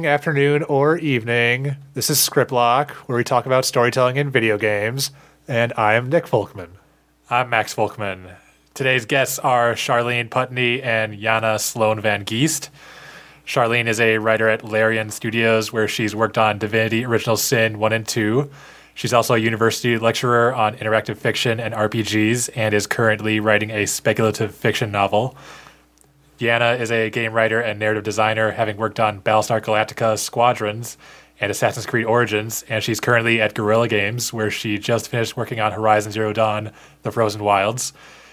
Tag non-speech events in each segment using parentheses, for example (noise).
Morning, afternoon, or evening. This is Scriptlock, where we talk about storytelling in video games, and I am Nick Volkman. I'm Max Volkman. Today's guests are Charlene Putney and Jana Sloan Van Geest. Charlene is a writer at Larian Studios, where she's worked on Divinity Original Sin 1 and 2. She's also a university lecturer on interactive fiction and RPGs, and is currently writing a speculative fiction novel. Jana is a game writer and narrative designer, having worked on Battlestar Galactica Squadrons and Assassin's Creed Origins, and she's currently at Guerrilla Games, where she just finished working on Horizon Zero Dawn The Frozen Wilds.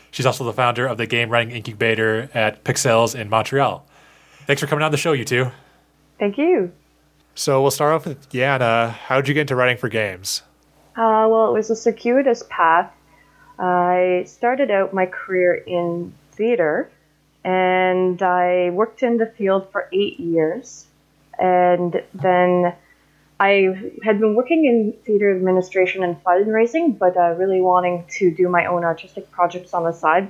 She's also the founder of the game writing incubator at Pixelles in Montreal. Thanks for coming on the show, you two. Thank you. So we'll start off with Yana. How'd you get into writing for games? Uh, well, it was a circuitous path. I started out my career in theater and I worked in the field for eight years. And then I had been working in theater administration and fundraising, but uh, really wanting to do my own artistic projects on the side.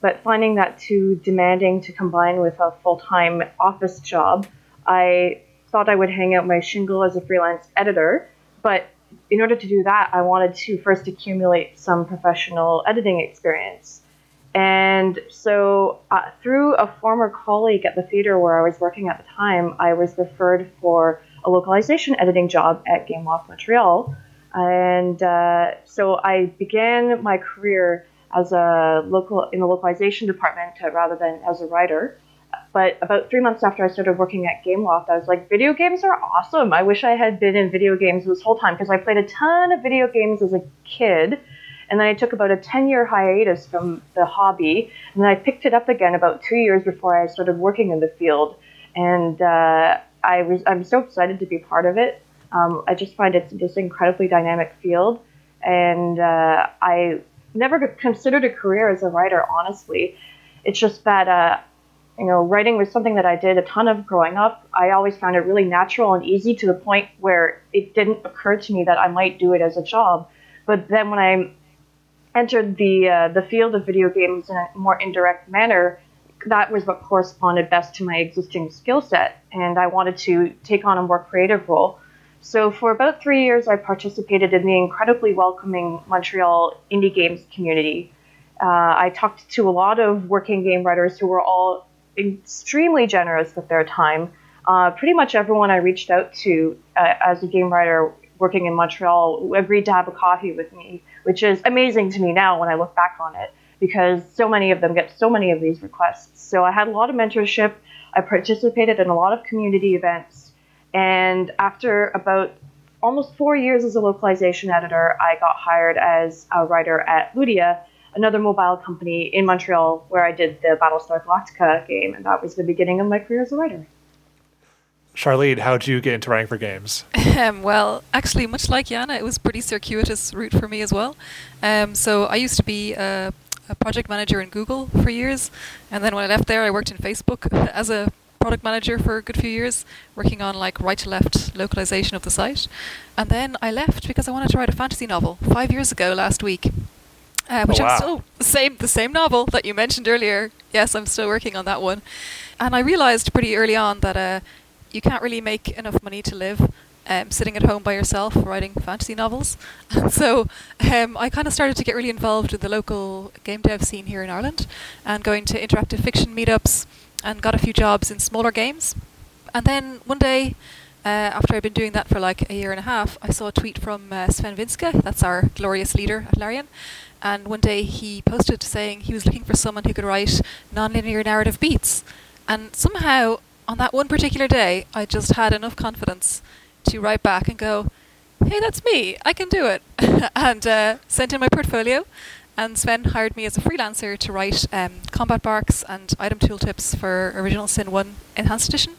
But finding that too demanding to combine with a full time office job, I thought I would hang out my shingle as a freelance editor. But in order to do that, I wanted to first accumulate some professional editing experience. And so, uh, through a former colleague at the theater where I was working at the time, I was referred for a localization editing job at Game Gameloft Montreal. And uh, so I began my career as a local in the localization department uh, rather than as a writer. But about three months after I started working at Gameloft, I was like, video games are awesome. I wish I had been in video games this whole time because I played a ton of video games as a kid and then I took about a 10 year hiatus from the hobby. And then I picked it up again about two years before I started working in the field. And uh, I was, I'm so excited to be part of it. Um, I just find it this incredibly dynamic field. And uh, I never considered a career as a writer, honestly. It's just that, uh, you know, writing was something that I did a ton of growing up. I always found it really natural and easy to the point where it didn't occur to me that I might do it as a job. But then when I entered the uh, the field of video games in a more indirect manner, that was what corresponded best to my existing skill set, and I wanted to take on a more creative role. So for about three years, I participated in the incredibly welcoming Montreal indie games community. Uh, I talked to a lot of working game writers who were all extremely generous with their time. Uh, pretty much everyone I reached out to uh, as a game writer working in Montreal agreed to have a coffee with me, which is amazing to me now when I look back on it because so many of them get so many of these requests. So I had a lot of mentorship. I participated in a lot of community events. And after about almost four years as a localization editor, I got hired as a writer at Ludia, another mobile company in Montreal where I did the Battlestar Galactica game. And that was the beginning of my career as a writer. Charlene, how did you get into writing for games? Um, well, actually, much like Yana, it was pretty circuitous route for me as well. Um, so I used to be a, a, project manager in Google for years, and then when I left there, I worked in Facebook as a product manager for a good few years, working on like right to left localization of the site. And then I left because I wanted to write a fantasy novel five years ago last week. Uh, which oh, wow. I'm still the same the same novel that you mentioned earlier. Yes, I'm still working on that one, and I realized pretty early on that uh, you can't really make enough money to live um, sitting at home by yourself writing fantasy novels. (laughs) So um, I kind of started to get really involved with the local game dev scene here in Ireland and going to interactive fiction meetups and got a few jobs in smaller games. And then one day, uh, after I'd been doing that for like a year and a half, I saw a tweet from uh, Swen Vincke, that's our glorious leader at Larian. And one day he posted saying he was looking for someone who could write nonlinear narrative beats. And somehow on that one particular day, I just had enough confidence to write back and go, hey, that's me, I can do it. (laughs) and uh, sent in my portfolio. And Swen hired me as a freelancer to write um, combat barks and item tooltips for Original Sin 1 Enhanced Edition.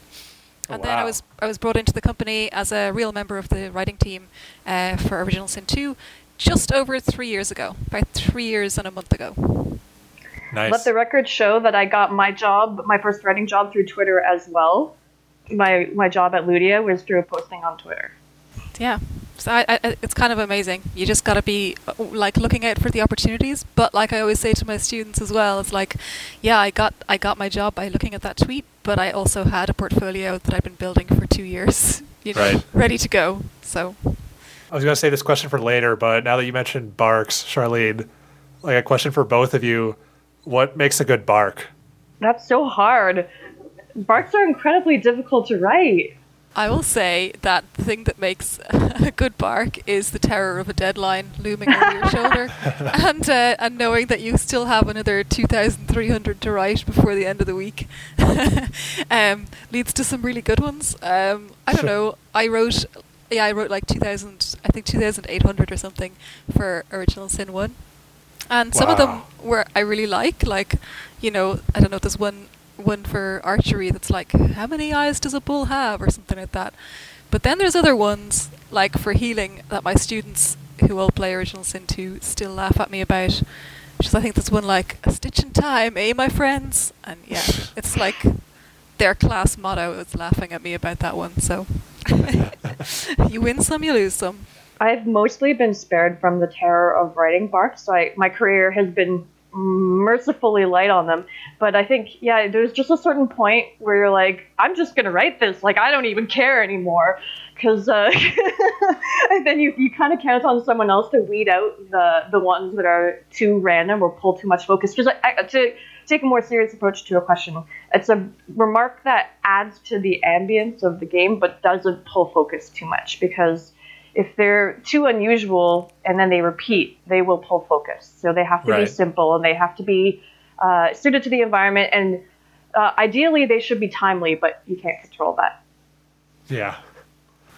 Oh, and then I was I was brought into the company as a real member of the writing team uh, for Original Sin 2 just over three years ago, about three years and a month ago. Nice. Let the record show that I got my job, my first writing job, through Twitter as well. My my job at Ludia was through a posting on Twitter. Yeah, So I, I, it's kind of amazing. You just got to be uh, like looking out for the opportunities. But like I always say to my students as well, it's like, yeah, I got I got my job by looking at that tweet, but I also had a portfolio that I've been building for two years, (laughs) you know, Right. ready to go. So I was going to say this question for later, but now that you mentioned barks, Charlene, like a question for both of you: What makes a good bark? That's so hard. Barks are incredibly difficult to write. I will say that the thing that makes (laughs) a good bark is the terror of a deadline looming over your shoulder, (laughs) and uh, and knowing that you still have another two thousand three hundred to write before the end of the week, (laughs) um, leads to some really good ones. Um, I don't know. I wrote, yeah, I wrote like two thousand, I think two thousand eight hundred or something for Original Sin One, and some of them Wow. were I really like. Like, you know, I don't know. There's one one for archery that's like, how many eyes does a bull have, or something like that. But then there's other ones like for healing that my students who all play Original Sin 2 still laugh at me about. Which is, I think there's one like a stitch in time, eh, my friends? And yeah, (laughs) it's like their class motto is laughing at me about that one. So (laughs) (laughs) you win some, you lose some. I've mostly been spared from the terror of writing barks, so I, my career has been mercifully light on them. But I think, yeah, there's just a certain point where you're like, I'm just gonna write this. Like, I don't even care anymore, because uh, (laughs) then you, you kind of count on someone else to weed out the the ones that are too random or pull too much focus. Like, to take a more serious approach to a question, it's a remark that adds to the ambience of the game, but doesn't pull focus too much because if they're too unusual and then they repeat, they will pull focus. So they have to Right. be simple and they have to be uh, suited to the environment. And uh, ideally, they should be timely, but you can't control that. Yeah.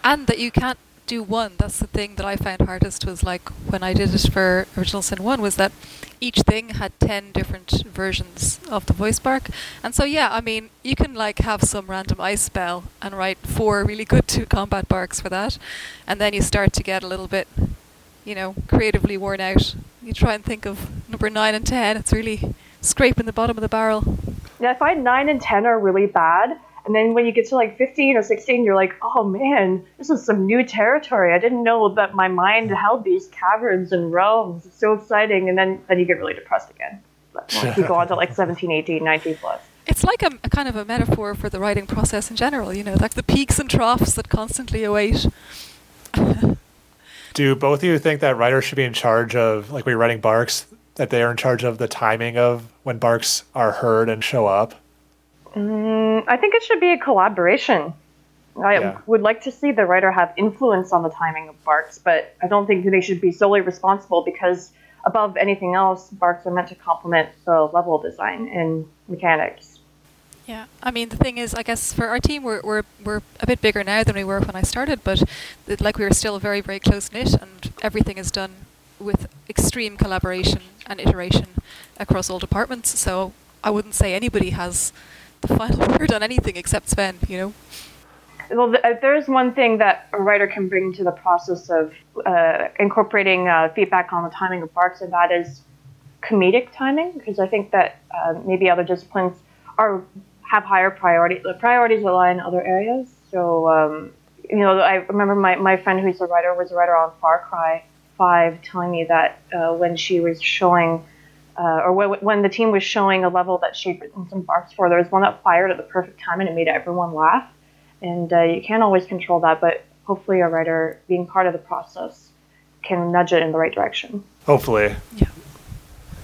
and that you can't do one. That's the thing that i found hardest was like when i did it for original sin 1 was that each thing had 10 different versions of the voice bark. And so yeah i mean you can like have some random ice spell and write four really good two combat barks for that. And then you start to get a little bit you know creatively worn out. You try and think of number 9 and 10 it's really scraping the bottom of the barrel. Yeah, I find 9 and 10 are really bad. And then when you get to like 15 or 16, you're like, oh man, this is some new territory. I didn't know that my mind held these caverns and realms. It's so exciting. And then, then you get really depressed again. But once you go on to like 17, 18, 19 plus. It's like a, a kind of a metaphor for the writing process in general, you know, like the peaks and troughs that constantly await. (laughs) Do both of you think that writers should be in charge of, like, when you're writing barks, that they are in charge of the timing of when barks are heard and show up? Mm, I think it should be a collaboration. I Yeah. would like to see the writer have influence on the timing of barks, but I don't think they should be solely responsible because, above anything else, barks are meant to complement the level design and mechanics. Yeah, I mean the thing is, I guess for our team, we're we're we're a bit bigger now than we were when I started, but th- like we were still very very close knit, and everything is done with extreme collaboration and iteration across all departments. So I wouldn't say anybody has the final (laughs) word on anything except Swen. You know. Well, there's one thing that a writer can bring to the process of uh, incorporating uh, feedback on the timing of barks, and that is comedic timing, because I think that uh, maybe other disciplines are have higher priority. The priorities lie in other areas. So, um, you know, I remember my, my friend who's a writer was a writer on Far Cry Five, telling me that uh, when she was showing. Uh, or when, when the team was showing a level that she'd written some barks for, there was one that fired at the perfect time and it made everyone laugh and uh, you can't always control that, but hopefully a writer being part of the process can nudge it in the right direction. Hopefully. Yeah.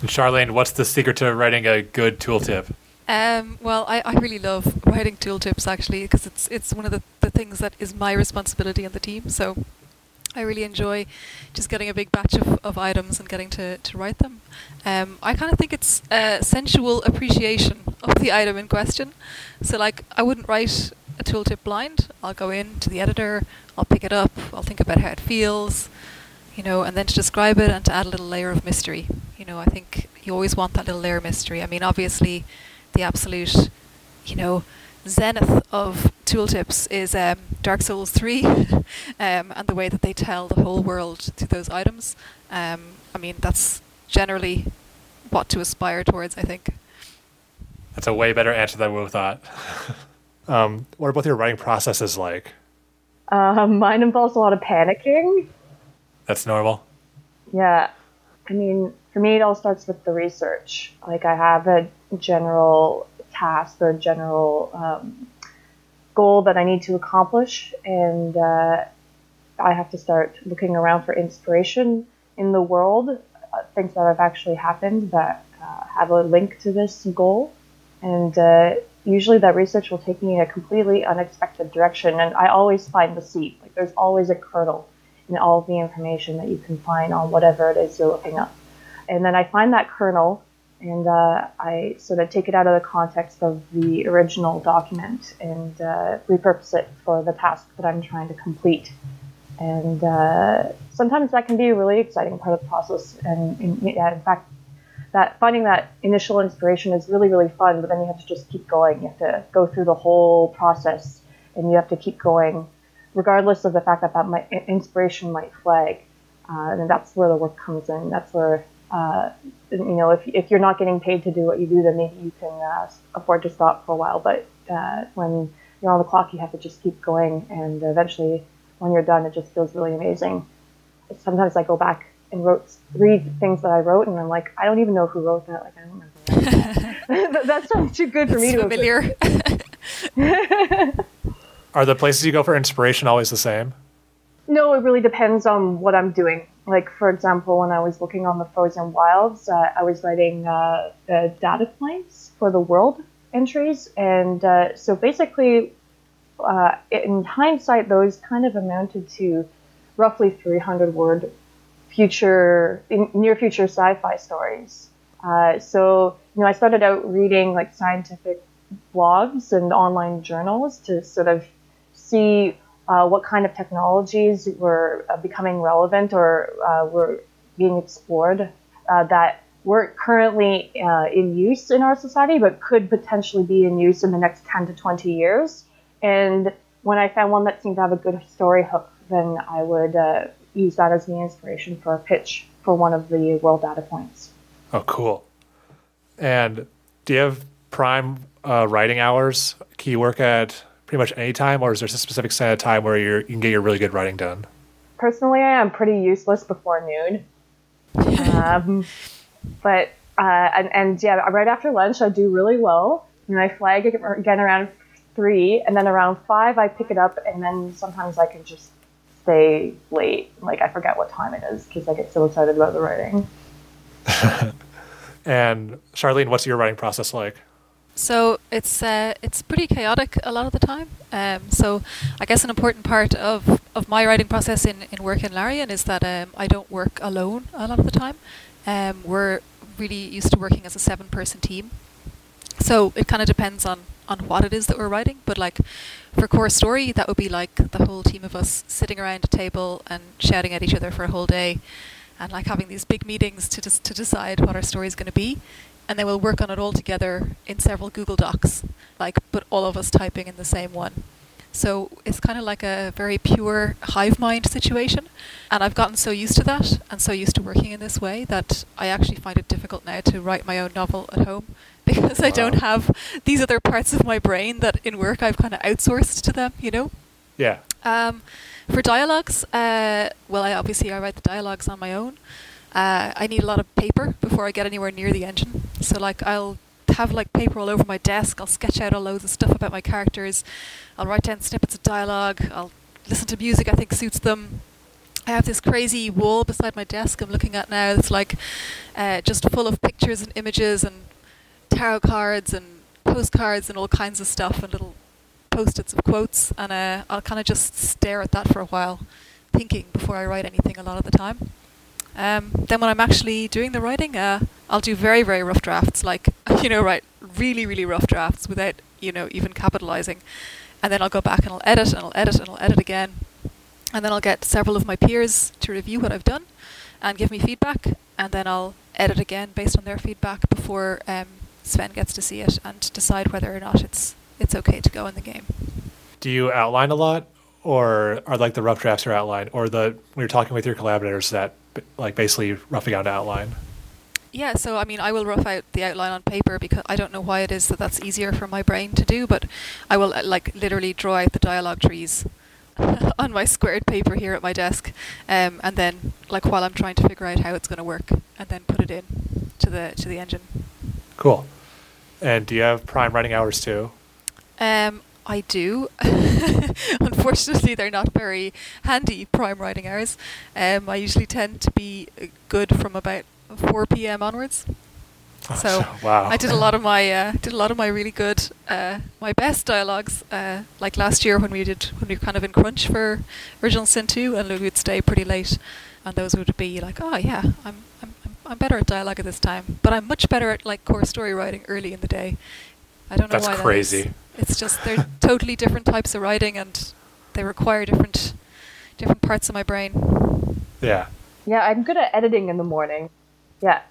And Charlene, what's the secret to writing a good tooltip? Um, well, I, I really love writing tooltips actually because it's it's one of the, the things that is my responsibility in the team. So I really enjoy just getting a big batch of, of items and getting to, to write them. Um, I kind of think it's a sensual appreciation of the item in question. So like I wouldn't write a tooltip blind. I'll go in to the editor, I'll pick it up, I'll think about how it feels, you know, and then to describe it and to add a little layer of mystery. You know, I think you always want that little layer of mystery. I mean, obviously, the absolute, you know, zenith of tooltips is um, Dark Souls 3 (laughs) um, and the way that they tell the whole world through those items. Um, I mean, that's generally what to aspire towards, I think. That's a way better answer than we would have thought. (laughs) um, what are both your writing processes like? Um, mine involves a lot of panicking. That's normal. Yeah. I mean, for me, it all starts with the research. Like, I have a general task or general um, goal that I need to accomplish, and uh, I have to start looking around for inspiration in the world, uh, things that have actually happened that uh, have a link to this goal. And uh, usually that research will take me in a completely unexpected direction, and I always find the seed. Like, there's always a kernel in all of the information that you can find on whatever it is you're looking up. And then I find that kernel and uh, I sort of take it out of the context of the original document and uh, repurpose it for the task that I'm trying to complete. And uh, sometimes that can be a really exciting part of the process. And in, yeah, in fact, that finding that initial inspiration is really really fun. But then you have to just keep going. You have to go through the whole process, and you have to keep going, regardless of the fact that that might, inspiration might flag. Uh, and that's where the work comes in. That's where uh, you know, if, if you're not getting paid to do what you do, then maybe you can uh, afford to stop for a while. But uh, when you're on the clock, you have to just keep going. And eventually, when you're done, it just feels really amazing. Sometimes I go back and wrote, read things that I wrote, and I'm like, I don't even know who wrote that. Like, I don't remember. that. (laughs) (laughs) That's not too good for it's me to familiar. (laughs) Are the places you go for inspiration always the same? No, it really depends on what I'm doing. Like, for example, when I was looking on the frozen wilds, uh, I was writing uh, data points for the world entries. And uh, so basically, uh, in hindsight, those kind of amounted to roughly 300 word future, near future sci fi stories. Uh, so, you know, I started out reading like scientific blogs and online journals to sort of see uh, what kind of technologies were uh, becoming relevant or uh, were being explored uh, that weren't currently uh, in use in our society, but could potentially be in use in the next 10 to 20 years. And when I found one that seemed to have a good story hook, then I would uh, use that as the inspiration for a pitch for one of the world data points. Oh, cool. And do you have prime writing hours? Can you work at pretty much any time, or is there a specific set of time where you can get your really good writing done? Personally, I am pretty useless before noon. um, but uh, and, and, yeah, right after lunch, I do really well, and I flag again around three, and then around five, I pick it up, and then sometimes I can just stay late. Like I forget what time it is because I get so excited about the writing. (laughs) and Charlene, what's your writing process like? So it's uh, it's pretty chaotic a lot of the time. Um, so I guess an important part of, of my writing process in, in work in Larian is that um, I don't work alone a lot of the time. Um, we're really used to working as a seven person team. So it kind of depends on, on what it is that we're writing. But like for core story, that would be like the whole team of us sitting around a table and shouting at each other for a whole day and like having these big meetings to just to decide what our story is going to be and then we'll work on it all together in several Google Docs, like but all of us typing in the same one. So it's kind of like a very pure hive mind situation, and I've gotten so used to that and so used to working in this way that I actually find it difficult now to write my own novel at home (laughs) because wow. I don't have these other parts of my brain that in work I've kind of outsourced to them, you know. Yeah. Um, for dialogues, uh, well, I obviously I write the dialogues on my own. Uh, I need a lot of paper before I get anywhere near the engine. So like I'll have like paper all over my desk. I'll sketch out all loads of stuff about my characters. I'll write down snippets of dialogue. I'll listen to music I think suits them. I have this crazy wall beside my desk I'm looking at now that's like uh, just full of pictures and images and tarot cards and postcards and all kinds of stuff and little post-its of quotes and uh, I'll kind of just stare at that for a while thinking before I write anything a lot of the time. Um, then when I'm actually doing the writing, uh, I'll do very, very rough drafts, like, (laughs) you know, write really, really rough drafts without, you know, even capitalizing. And then I'll go back and I'll edit and I'll edit and I'll edit again. And then I'll get several of my peers to review what I've done and give me feedback. And then I'll edit again based on their feedback before um, Swen gets to see it and decide whether or not it's it's okay to go in the game. Do you outline a lot, or are like the rough drafts are outlined, or the when you're talking with your collaborators that like basically roughing out an outline? Yeah, so I mean, I will rough out the outline on paper because I don't know why it is that that's easier for my brain to do, but I will uh, like literally draw out the dialogue trees (laughs) on my squared paper here at my desk, um, and then like while I'm trying to figure out how it's going to work, and then put it in to the to the engine. Cool. And do you have prime writing hours too? Um, I do. (laughs) Unfortunately, they're not very handy prime writing hours. Um, I usually tend to be uh, good from about 4 p.m. onwards. So wow. I did a lot of my uh, did a lot of my really good uh, my best dialogues uh, like last year when we did when we were kind of in crunch for original sin 2 and we would stay pretty late and those would be like oh yeah I'm I'm I'm- I'm better at dialogue at this time but I'm much better at like core story writing early in the day I don't know That's why that is. crazy. it's just they're (laughs) totally different types of writing and they require different different parts of my brain Yeah. Yeah, I'm good at editing in the morning. Yeah,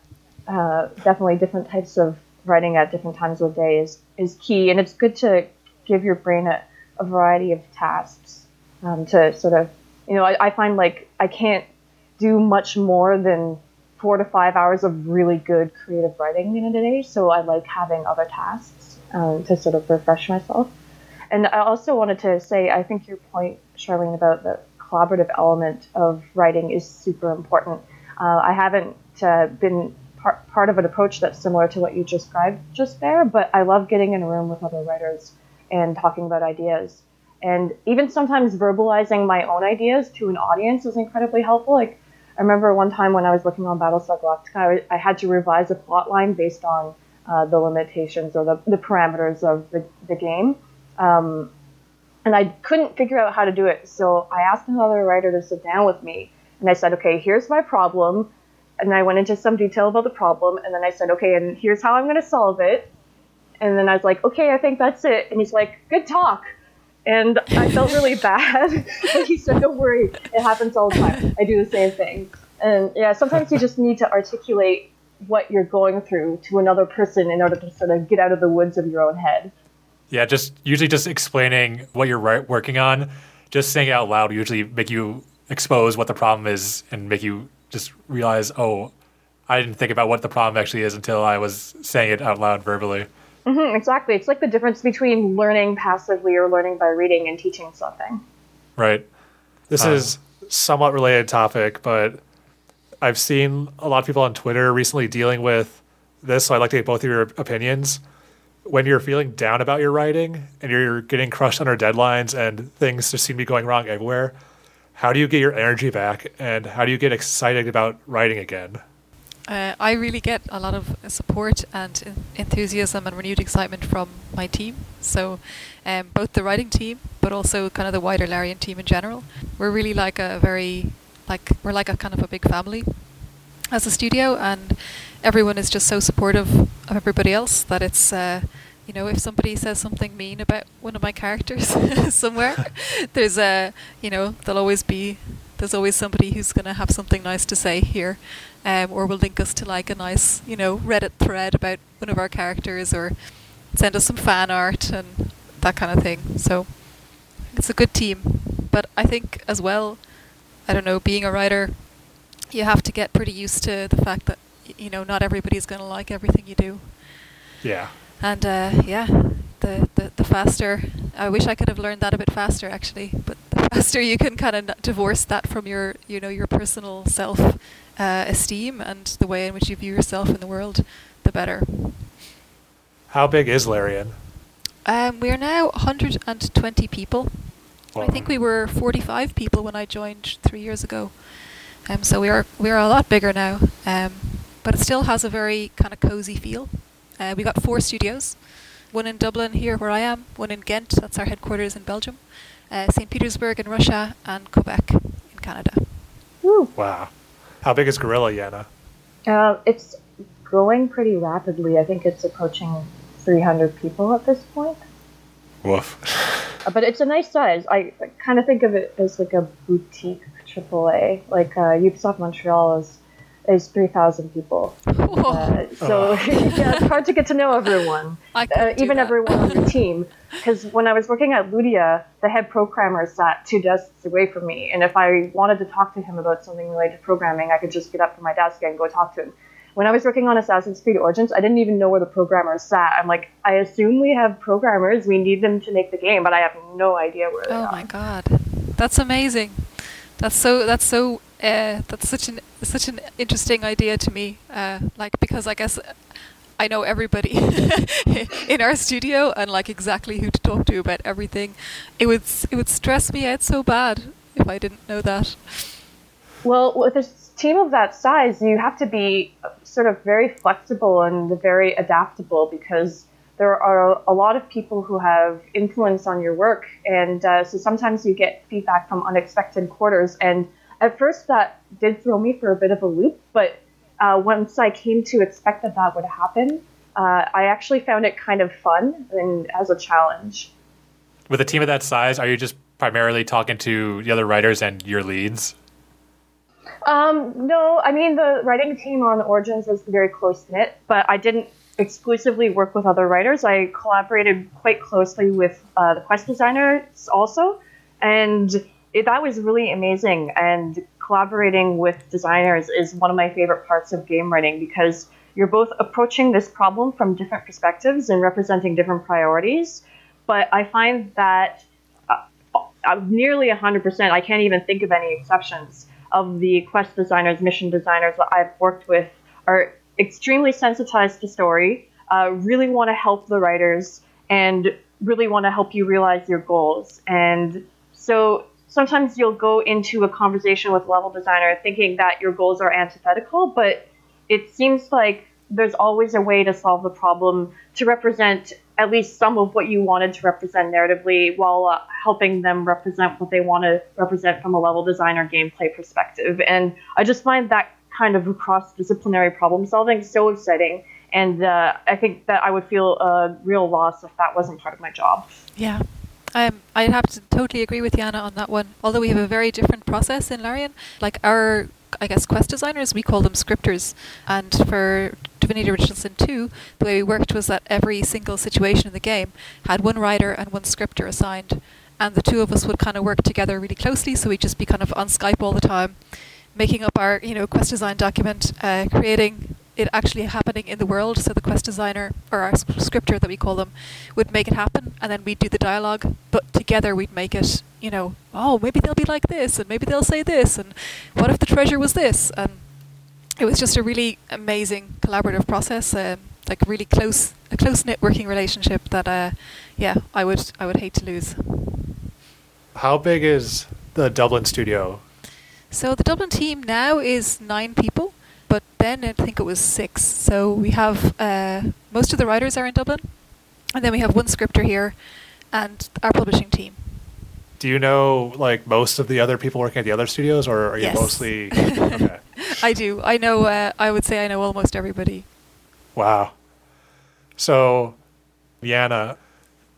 uh, definitely different types of writing at different times of the day is, is key, and it's good to give your brain a, a variety of tasks um, to sort of, you know, I, I find like I can't do much more than four to five hours of really good creative writing in a day, so I like having other tasks um, to sort of refresh myself. And I also wanted to say, I think your point, Charlene, about the collaborative element of writing is super important. Uh, I haven't uh, been part, part of an approach that's similar to what you described just there, but I love getting in a room with other writers and talking about ideas. And even sometimes verbalizing my own ideas to an audience is incredibly helpful. Like, I remember one time when I was working on Battlestar Galactica, I, I had to revise a plot line based on uh, the limitations or the, the parameters of the, the game. Um, and I couldn't figure out how to do it. So I asked another writer to sit down with me, and I said, "Okay, here's my problem." And I went into some detail about the problem, and then I said, "Okay, and here's how I'm going to solve it." And then I was like, "Okay, I think that's it." And he's like, "Good talk." And I felt really (laughs) bad. and (laughs) he said, "Don't worry, it happens all the time. I do the same thing." And yeah, sometimes you just need to articulate what you're going through to another person in order to sort of get out of the woods of your own head. Yeah, just usually just explaining what you're wri- working on, just saying it out loud usually make you expose what the problem is and make you just realize, oh, I didn't think about what the problem actually is until I was saying it out loud verbally. hmm exactly. It's like the difference between learning passively or learning by reading and teaching something. Right. This Uh. is somewhat related topic, but I've seen a lot of people on Twitter recently dealing with this, so I'd like to get both of your opinions. When you're feeling down about your writing and you're getting crushed under deadlines and things just seem to be going wrong everywhere, how do you get your energy back and how do you get excited about writing again? Uh, I really get a lot of support and enthusiasm and renewed excitement from my team. So, um, both the writing team, but also kind of the wider Larian team in general. We're really like a very, like we're like a kind of a big family as a studio, and everyone is just so supportive of everybody else that it's. Uh, you know, if somebody says something mean about one of my characters (laughs) somewhere, (laughs) there's a, you know, there'll always be, there's always somebody who's going to have something nice to say here, um, or will link us to like a nice, you know, Reddit thread about one of our characters, or send us some fan art and that kind of thing. So it's a good team, but I think as well, I don't know, being a writer, you have to get pretty used to the fact that you know not everybody's going to like everything you do. Yeah. And uh, yeah, the, the the faster. I wish I could have learned that a bit faster, actually. But the (laughs) faster you can kind of divorce that from your, you know, your personal self uh, esteem and the way in which you view yourself in the world, the better. How big is Larian? Um, we are now 120 people. I think we were 45 people when I joined three years ago. Um, so we are we are a lot bigger now. Um, but it still has a very kind of cozy feel. Uh, we got four studios, one in Dublin here where I am, one in Ghent, that's our headquarters in Belgium, uh, St. Petersburg in Russia, and Quebec in Canada. Woo. Wow. How big is Guerrilla, Yana? Uh, it's growing pretty rapidly. I think it's approaching 300 people at this point. Woof. Uh, but it's a nice size. I, I kind of think of it as like a boutique AAA. Like uh, Ubisoft Montreal is is 3,000 people. Uh, so (laughs) yeah, it's hard to get to know everyone, (laughs) I uh, even that. everyone on the (laughs) team. Because when I was working at Ludia, the head programmer sat two desks away from me, and if I wanted to talk to him about something related to programming, I could just get up from my desk and go talk to him. When I was working on Assassin's Creed Origins, I didn't even know where the programmers sat. I'm like, I assume we have programmers. We need them to make the game, but I have no idea where they Oh are. Oh my god. That's amazing. That's so. That's so. Uh, that's such an such an interesting idea to me. Uh, like because I guess I know everybody (laughs) in our studio and like exactly who to talk to about everything. It would it would stress me out so bad if I didn't know that. Well, with team of that size, you have to be sort of very flexible and very adaptable because there are a lot of people who have influence on your work, and uh, so sometimes you get feedback from unexpected quarters. And at first, that did throw me for a bit of a loop, but uh, once I came to expect that that would happen, uh, I actually found it kind of fun and as a challenge. With a team of that size, are you just primarily talking to the other writers and your leads? Um, no, I mean the writing team on Origins was very close knit, but I didn't exclusively work with other writers. I collaborated quite closely with uh, the quest designers also, and it, that was really amazing. And collaborating with designers is one of my favorite parts of game writing because you're both approaching this problem from different perspectives and representing different priorities. But I find that uh, uh, nearly 100%, I can't even think of any exceptions, of the quest designers, mission designers that I've worked with are extremely sensitized to story, uh, really want to help the writers, and really want to help you realize your goals. And so sometimes you'll go into a conversation with level designer thinking that your goals are antithetical, but it seems like there's always a way to solve the problem to represent at least some of what you wanted to represent narratively while uh, helping them represent what they want to represent from a level designer gameplay perspective. And I just find that kind of cross disciplinary problem solving so exciting. And uh, I think that I would feel a real loss if that wasn't part of my job. Yeah, um, I'd have to totally agree with Yana on that one. Although we have a very different process in Larian, like our, I guess, quest designers, we call them scripters. And for Divinity Original Sin 2, the way we worked was that every single situation in the game had one writer and one scripter assigned. And the two of us would kind of work together really closely, so we'd just be kind of on Skype all the time, making up our, you know, quest design document, uh, creating it actually happening in the world. So the quest designer or our scripter that we call them would make it happen, and then we'd do the dialogue. But together we'd make it. You know, oh maybe they'll be like this, and maybe they'll say this, and what if the treasure was this? And it was just a really amazing collaborative process. Um, like really close, a close knit working relationship that, uh, yeah, I would I would hate to lose. How big is the Dublin studio? So the Dublin team now is nine people but then I think it was six. So we have uh, most of the writers are in Dublin, and then we have one scripter here, and our publishing team. Do you know like most of the other people working at the other studios, or are you yes. mostly? (laughs) okay. I do. I know. Uh, I would say I know almost everybody. Wow. So, Yana,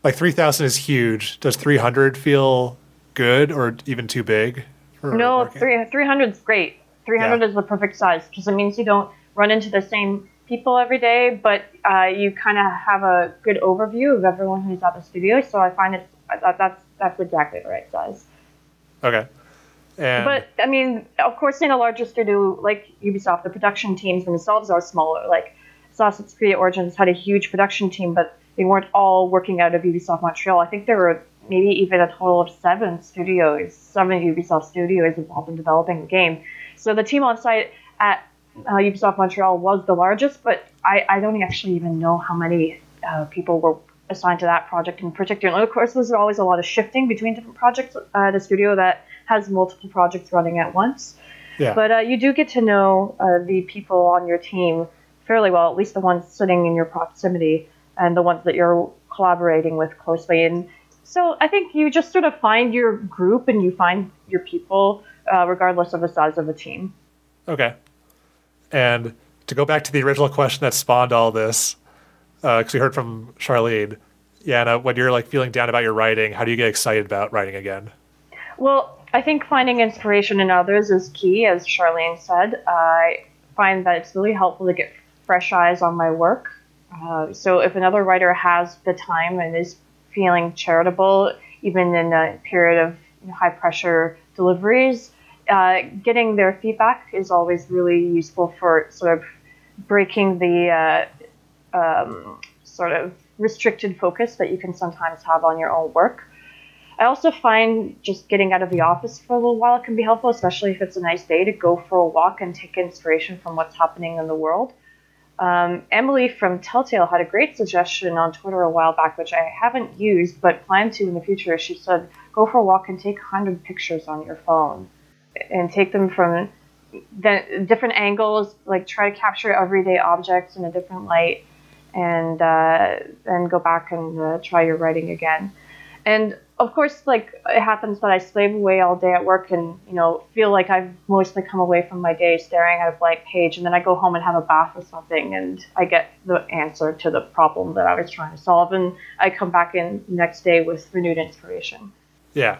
like three thousand is huge. Does three hundred feel good or even too big? No, three three hundred is great. 300 yeah. is the perfect size because it means you don't run into the same people every day, but uh, you kind of have a good overview of everyone who's at the studio. So I find it that that's that's exactly the right size. Okay. And but I mean, of course, in a larger studio like Ubisoft, the production teams themselves are smaller. Like Assassin's Creed Origins had a huge production team, but they weren't all working out of Ubisoft Montreal. I think there were maybe even a total of seven studios, seven Ubisoft studios involved in developing the game. So the team on site at uh, Ubisoft Montreal was the largest, but I, I don't actually even know how many uh, people were assigned to that project in particular. And of course, there's always a lot of shifting between different projects at a studio that has multiple projects running at once. Yeah. But uh, you do get to know uh, the people on your team fairly well, at least the ones sitting in your proximity and the ones that you're collaborating with closely. And so I think you just sort of find your group and you find your people uh, regardless of the size of the team. Okay. And to go back to the original question that spawned all this, because uh, we heard from Charlene, Yana, when you're like feeling down about your writing, how do you get excited about writing again? Well, I think finding inspiration in others is key, as Charlene said. I find that it's really helpful to get fresh eyes on my work. Uh, so if another writer has the time and is feeling charitable, even in a period of high pressure deliveries, uh, getting their feedback is always really useful for sort of breaking the uh, um, sort of restricted focus that you can sometimes have on your own work. I also find just getting out of the office for a little while can be helpful, especially if it's a nice day to go for a walk and take inspiration from what's happening in the world. Um, Emily from Telltale had a great suggestion on Twitter a while back, which I haven't used but plan to in the future. She said, go for a walk and take 100 pictures on your phone and take them from the different angles, like try to capture everyday objects in a different light, and uh, then go back and uh, try your writing again. And of course, like it happens that I slave away all day at work and you know feel like I've mostly come away from my day staring at a blank page, and then I go home and have a bath or something, and I get the answer to the problem that I was trying to solve, and I come back in next day with renewed inspiration. Yeah,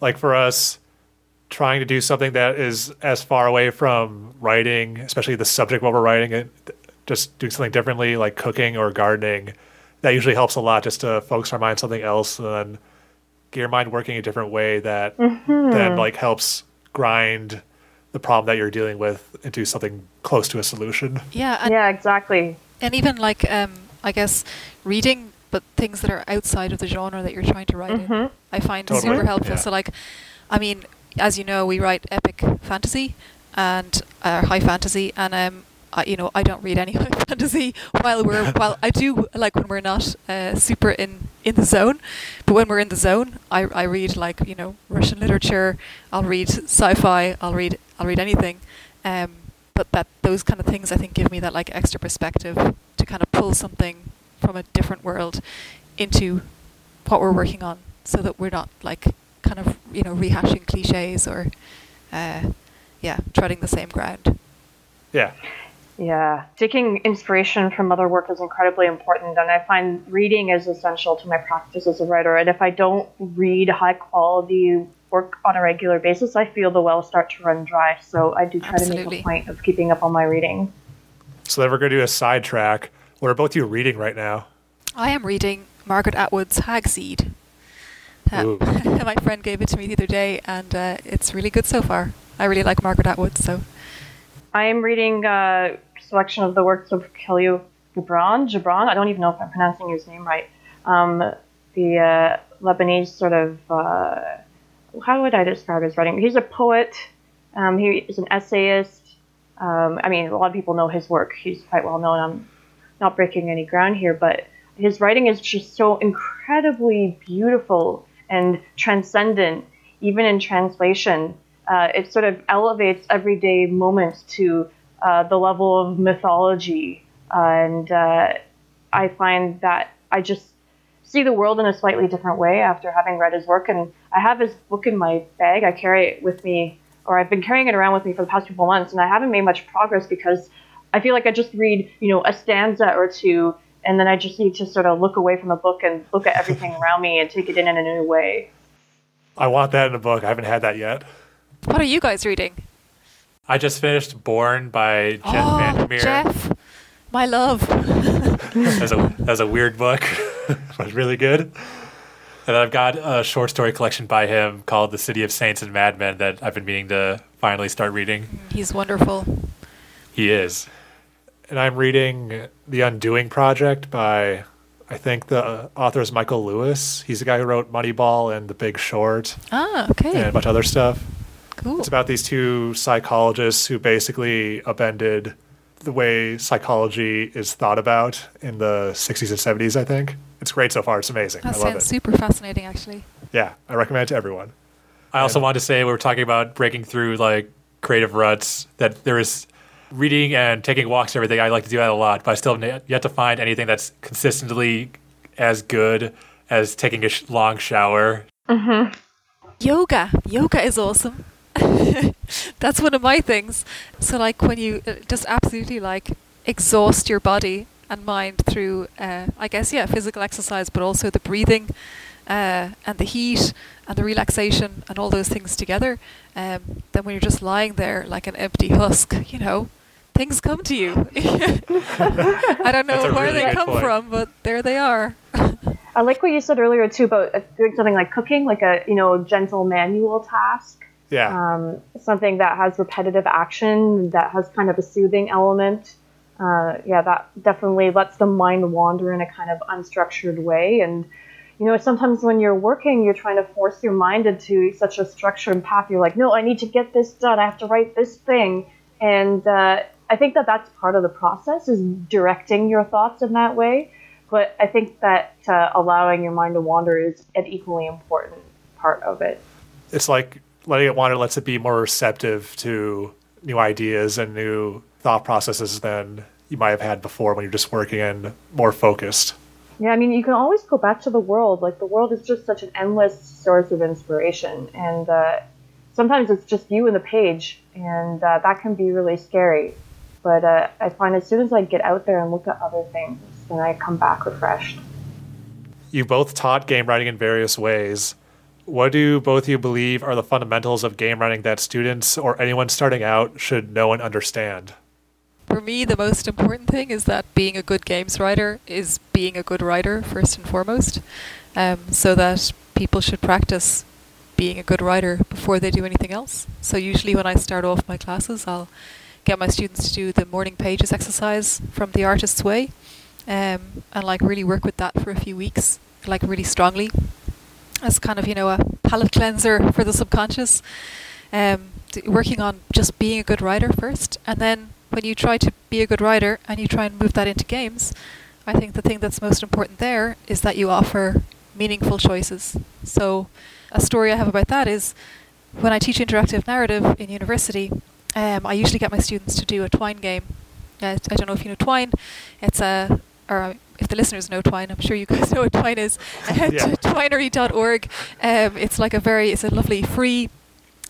like for us, trying to do something that is as far away from writing, especially the subject while we're writing it, just doing something differently, like cooking or gardening. That usually helps a lot, just to focus our mind on something else and then get your mind working a different way that Mm-hmm. then like helps grind the problem that you're dealing with into something close to a solution. Yeah, and, yeah, exactly. and even like um, I guess reading, but things that are outside of the genre that you're trying to write in, Mhm. I find Totally, super helpful. yeah. So like, I mean, as you know, we write epic fantasy and uh, high fantasy, and um, I, you know, I don't read any (laughs) high fantasy while we're (laughs) while I do like when we're not uh, super in in the zone, but when we're in the zone, I I read like you know Russian literature. I'll read sci-fi. I'll read I'll read anything. Um, but that those kind of things I think give me that like extra perspective to kind of pull something from a different world into what we're working on, so that we're not like kind of you know rehashing cliches or uh, yeah treading the same ground. Yeah. Yeah, taking inspiration from other work is incredibly important, and I find reading is essential to my practice as a writer. And if I don't read high quality work on a regular basis, I feel the well start to run dry. So I do try to make a point of keeping up on my reading. So then we're going to do a sidetrack. What are both of you reading right now? I am reading Margaret Atwood's Hagseed. Uh, (laughs) my friend gave it to me the other day, and uh, it's really good so far. I really like Margaret Atwood, so I am reading a selection of the works of Khalil Gibran. Gibran, I don't even know if I'm pronouncing his name right. Um, the uh, Lebanese sort of, uh, how would I describe his writing? He's a poet. Um, he is an essayist. Um, I mean, a lot of people know his work. He's quite well known. I'm not breaking any ground here, but his writing is just so incredibly beautiful and transcendent, even in translation. Uh, it sort of elevates everyday moments to uh, the level of mythology, and uh, I find that I just see the world in a slightly different way after having read his work. And I have his book in my bag. I carry it with me, or I've been carrying it around with me for the past couple months, and I haven't made much progress because I feel like I just read, you know, a stanza or two, and then I just need to sort of look away from the book and look at everything (laughs) around me and take it in in a new way. I want that in a book. I haven't had that yet. what are you guys reading? I just finished Borne by Jeff oh, Vandermeer. Jeff, my love. (laughs) That's a that's a weird book, (laughs) but really good. And I've got a short story collection by him called The City of Saints and Madmen that I've been meaning to finally start reading. He's wonderful. He is. And I'm reading The Undoing Project by I think the author is Michael Lewis. He's the guy who wrote Moneyball and The Big Short Ah, okay, and a bunch of other stuff. cool. It's about these two psychologists who basically upended the way psychology is thought about in the 60s and 70s, I think. It's great so far. It's amazing. That I love sounds it. super fascinating, actually. Yeah, I recommend it to everyone. I also wanted to say we were talking about breaking through like creative ruts that there is reading and taking walks and everything. I like to do that a lot, but I still have yet to find anything that's consistently as good as taking a sh- long shower. Yoga. Yoga is awesome. (laughs) That's one of my things. So, like, when you uh, just absolutely like exhaust your body and mind through, uh, I guess, yeah, physical exercise, but also the breathing uh, and the heat and the relaxation and all those things together, um, then when you're just lying there like an empty husk, you know, things come to you. (laughs) I don't know where really they come point. from, but there they are. I like what you said earlier too about uh, doing something like cooking, like a you know gentle manual task, Yeah. um, something that has repetitive action that has kind of a soothing element. Uh, yeah, that definitely lets the mind wander in a kind of unstructured way. And you know, sometimes when you're working, you're trying to force your mind into such a structured path. You're like, no, I need to get this done. I have to write this thing. And uh, I think that that's part of the process is directing your thoughts in that way. But I think that uh, allowing your mind to wander is an equally important part of it. It's like letting it wander lets it be more receptive to new ideas and new thought processes than you might have had before when you're just working and more focused. Yeah, I mean, you can always go back to the world. Like, the world is just such an endless source of inspiration. And uh, sometimes it's just you and the page, and uh, that can be really scary. But uh, I find as soon as I get out there and look at other things, then I come back refreshed. You both taught game writing in various ways. What do both of you believe are the fundamentals of game writing that students or anyone starting out should know and understand? For me, the most important thing is that being a good games writer is being a good writer first and foremost, um, so that people should practice being a good writer before they do anything else. So usually when I start off my classes, I'll get my students to do the morning pages exercise from the artist's way, um, and like really work with that for a few weeks, like really strongly, as kind of you know a palate cleanser for the subconscious. Um, working on just being a good writer first, and then when you try to be a good writer and you try and move that into games, I think the thing that's most important there is that you offer meaningful choices. So, a story I have about that is when I teach interactive narrative in university, um, I usually get my students to do a Twine game. Uh, I don't know if you know Twine. It's a, or if the listeners know Twine, I'm sure you guys (laughs) know what Twine is. Uh, (laughs) yeah. (laughs) Twinery.org. Um, it's like a very, it's a lovely free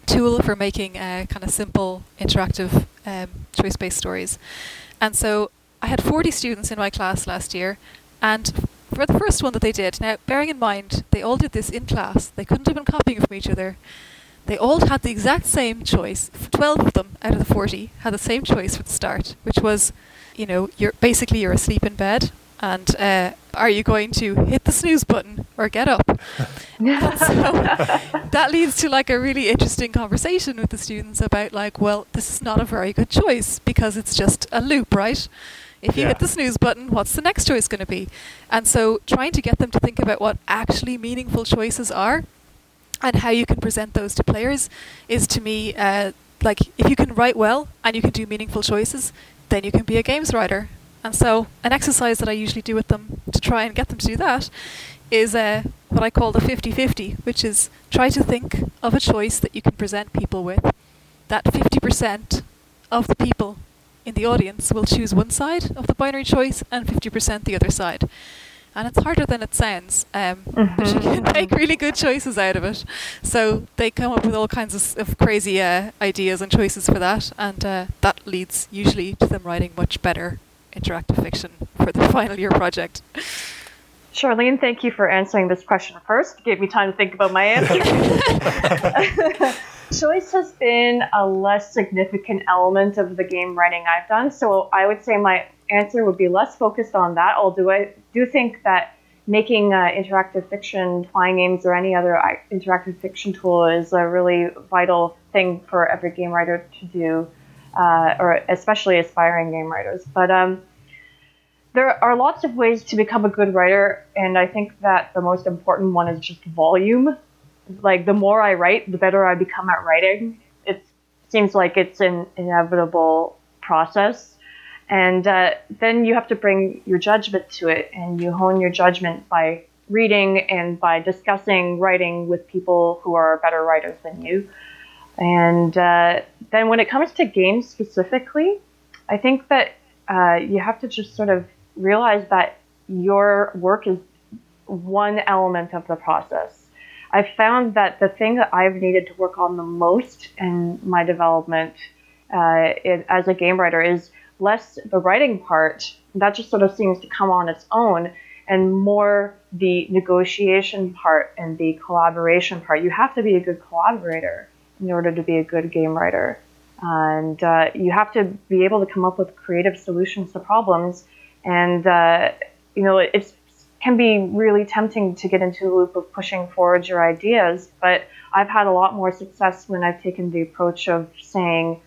tool for making uh, kind of simple interactive um, choice-based stories. And so I had 40 students in my class last year, and for the first one that they did, now bearing in mind they all did this in class, they couldn't have been copying from each other. They all had the exact same choice. 12 of them out of the 40 had the same choice for the start, which was, you know, you're basically you're asleep in bed and uh, are you going to hit the snooze button or get up? (laughs) so that leads to like a really interesting conversation with the students about like, well, this is not a very good choice because it's just a loop, right? If you yeah. hit the snooze button, what's the next choice going to be? And so trying to get them to think about what actually meaningful choices are and how you can present those to players is to me uh, like if you can write well and you can do meaningful choices, then you can be a games writer. And so, an exercise that I usually do with them to try and get them to do that is uh, what I call the 50 50, which is try to think of a choice that you can present people with. That 50% of the people in the audience will choose one side of the binary choice and 50% the other side. And it's harder than it sounds, um, mm-hmm. but you can make really good choices out of it. So they come up with all kinds of, of crazy uh, ideas and choices for that, and uh, that leads usually to them writing much better interactive fiction for the (laughs) final year project. Charlene, thank you for answering this question first. It gave me time to think about my answer. (laughs) (laughs) Choice has been a less significant element of the game writing I've done, so I would say my answer would be less focused on that. Although I do think that making uh, interactive fiction, playing games, or any other uh, interactive fiction tool is a really vital thing for every game writer to do uh, or especially aspiring game writers. But um, there are lots of ways to become a good writer, and I think that the most important one is just volume. Like the more I write, the better I become at writing. It seems like it's an inevitable process. And uh, then you have to bring your judgment to it, and you hone your judgment by reading and by discussing writing with people who are better writers than you. And uh, then when it comes to games specifically, I think that uh, you have to just sort of realize that your work is one element of the process. I've found that the thing that I've needed to work on the most in my development uh, it, as a game writer is less the writing part, that just sort of seems to come on its own, and more the negotiation part and the collaboration part. You have to be a good collaborator in order to be a good game writer. And uh, you have to be able to come up with creative solutions to problems. And, uh, you know, it can be really tempting to get into a loop of pushing forward your ideas. But I've had a lot more success when I've taken the approach of saying,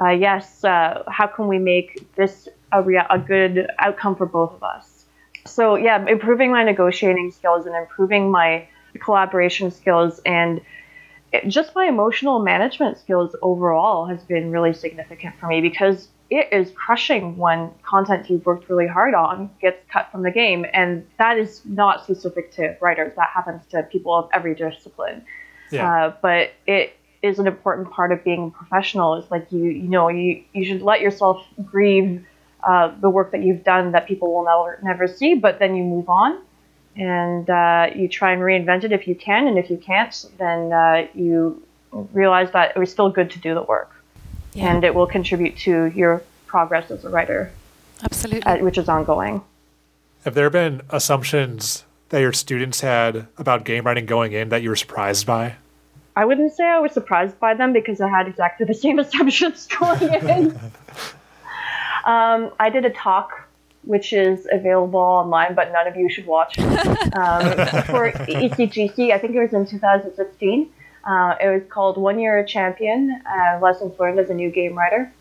uh, yes, uh, how can we make this a, rea- a good outcome for both of us? so yeah, improving my negotiating skills and improving my collaboration skills and it, just my emotional management skills overall has been really significant for me because it is crushing when content you've worked really hard on gets cut from the game. And that is not specific to writers. That happens to people of every discipline. Yeah. uh, but it is an important part of being a professional. It's like you you know you, you should let yourself grieve uh, the work that you've done that people will never never see but then you move on and uh, you try and reinvent it if you can and if you can't then uh, you realize that it was still good to do the work Yeah. and it will contribute to your progress as a writer Absolutely. uh, which is ongoing Have there been assumptions that your students had about game writing going in that you were surprised by? I wouldn't say I was surprised by them because I had exactly the same (laughs) assumptions going in. (laughs) um, I did a talk, which is available online, but none of you should watch, (laughs) um, for ECGC. I think it was in 2016. Uh, it was called One Year a Champion uh, Lessons Learned as a New Game Writer.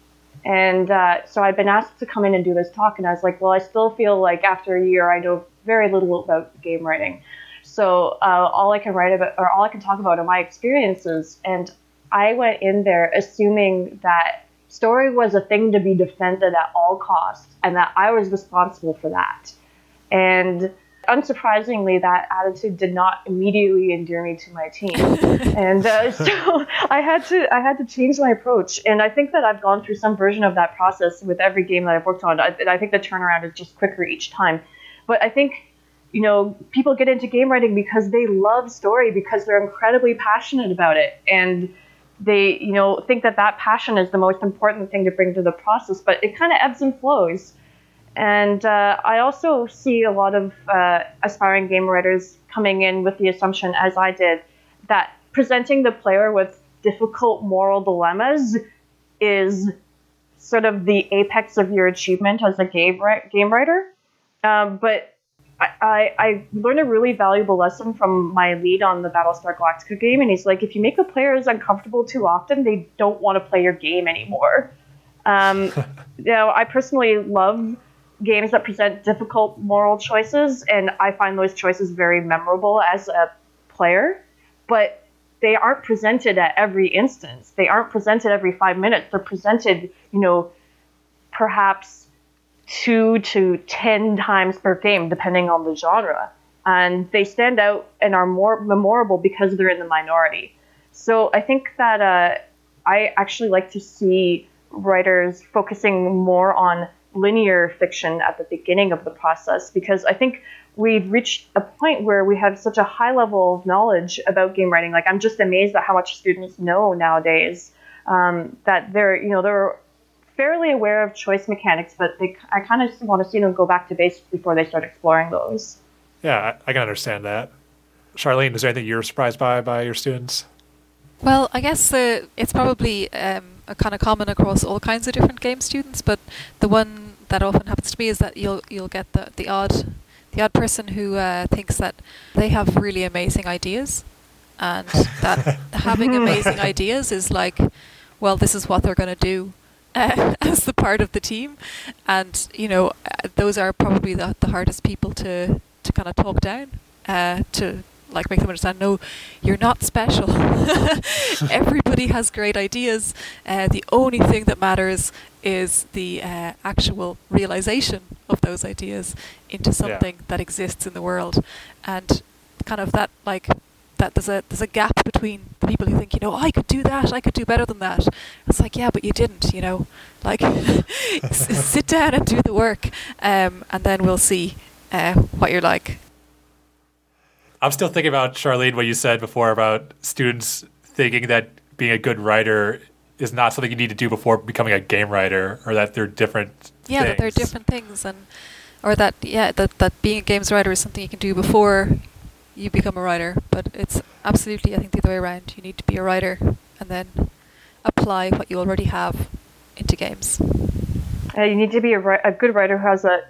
And uh, so I'd been asked to come in and do this talk, and I was like, well, I still feel like after a year I know very little about game writing. So uh, all I can write about, or all I can talk about, are my experiences. And I went in there assuming that story was a thing to be defended at all costs, and that I was responsible for that. And unsurprisingly, that attitude did not immediately endear me to my team. (laughs) and uh, so I had to I had to change my approach. And I think that I've gone through some version of that process with every game that I've worked on. I, I think the turnaround is just quicker each time. But I think you know, people get into game writing because they love story because they're incredibly passionate about it and they, you know, think that that passion is the most important thing to bring to the process, but it kind of ebbs and flows. And uh, I also see a lot of uh, aspiring game writers coming in with the assumption, as I did, that presenting the player with difficult moral dilemmas is sort of the apex of your achievement as a game, game writer. Um, but I, I, learned a really valuable lesson from my lead on the Battlestar Galactica game, and he's like, if you make the players uncomfortable too often, they don't want to play your game anymore. Um, (laughs) you know, I personally love games that present difficult moral choices, and I find those choices very memorable as a player, but they aren't presented at every instance. They aren't presented every five minutes. They're presented, you know, perhaps two to ten times per game, depending on the genre. And they stand out and are more memorable because they're in the minority. So I think that uh, I actually like to see writers focusing more on linear fiction at the beginning of the process because I think we've reached a point where we have such a high level of knowledge about game writing. Like I'm just amazed at how much students know nowadays. Um, that they're you know they're fairly aware of choice mechanics, but they I kind of just want to see them go back to basics before they start exploring those. Yeah, I, I can understand that. Charlene, is there anything you're surprised by by your students? Well, I guess uh, it's probably um, a kind of common across all kinds of different game students, but the one that often happens to me is that you'll you'll get the, the odd the odd person who uh, thinks that they have really amazing ideas, and that (laughs) having amazing ideas is like, well, this is what they're going to do uh, (laughs) as the part of the team, and you know uh, those are probably the the hardest people to to kind of talk down uh, to like make them understand no you're not special. (laughs) Everybody has great ideas. Uh, the only thing that matters is the uh, actual realization of those ideas into something that exists in the world. And kind of that like that there's a there's a gap between the people who think you know I could do that I could do better than that it's like yeah but you didn't you know like (laughs) s- sit down and do the work um, and then we'll see uh, what you're like I'm still thinking about Charlene what you said before about students thinking that being a good writer is not something you need to do before becoming a game writer, or that they're different. yeah that they're things. different things and or that yeah that that being a games writer is something you can do before you become a writer but it's absolutely i think the other way around you need to be a writer and then apply what you already have into games Uh, you need to be a, a good writer who has a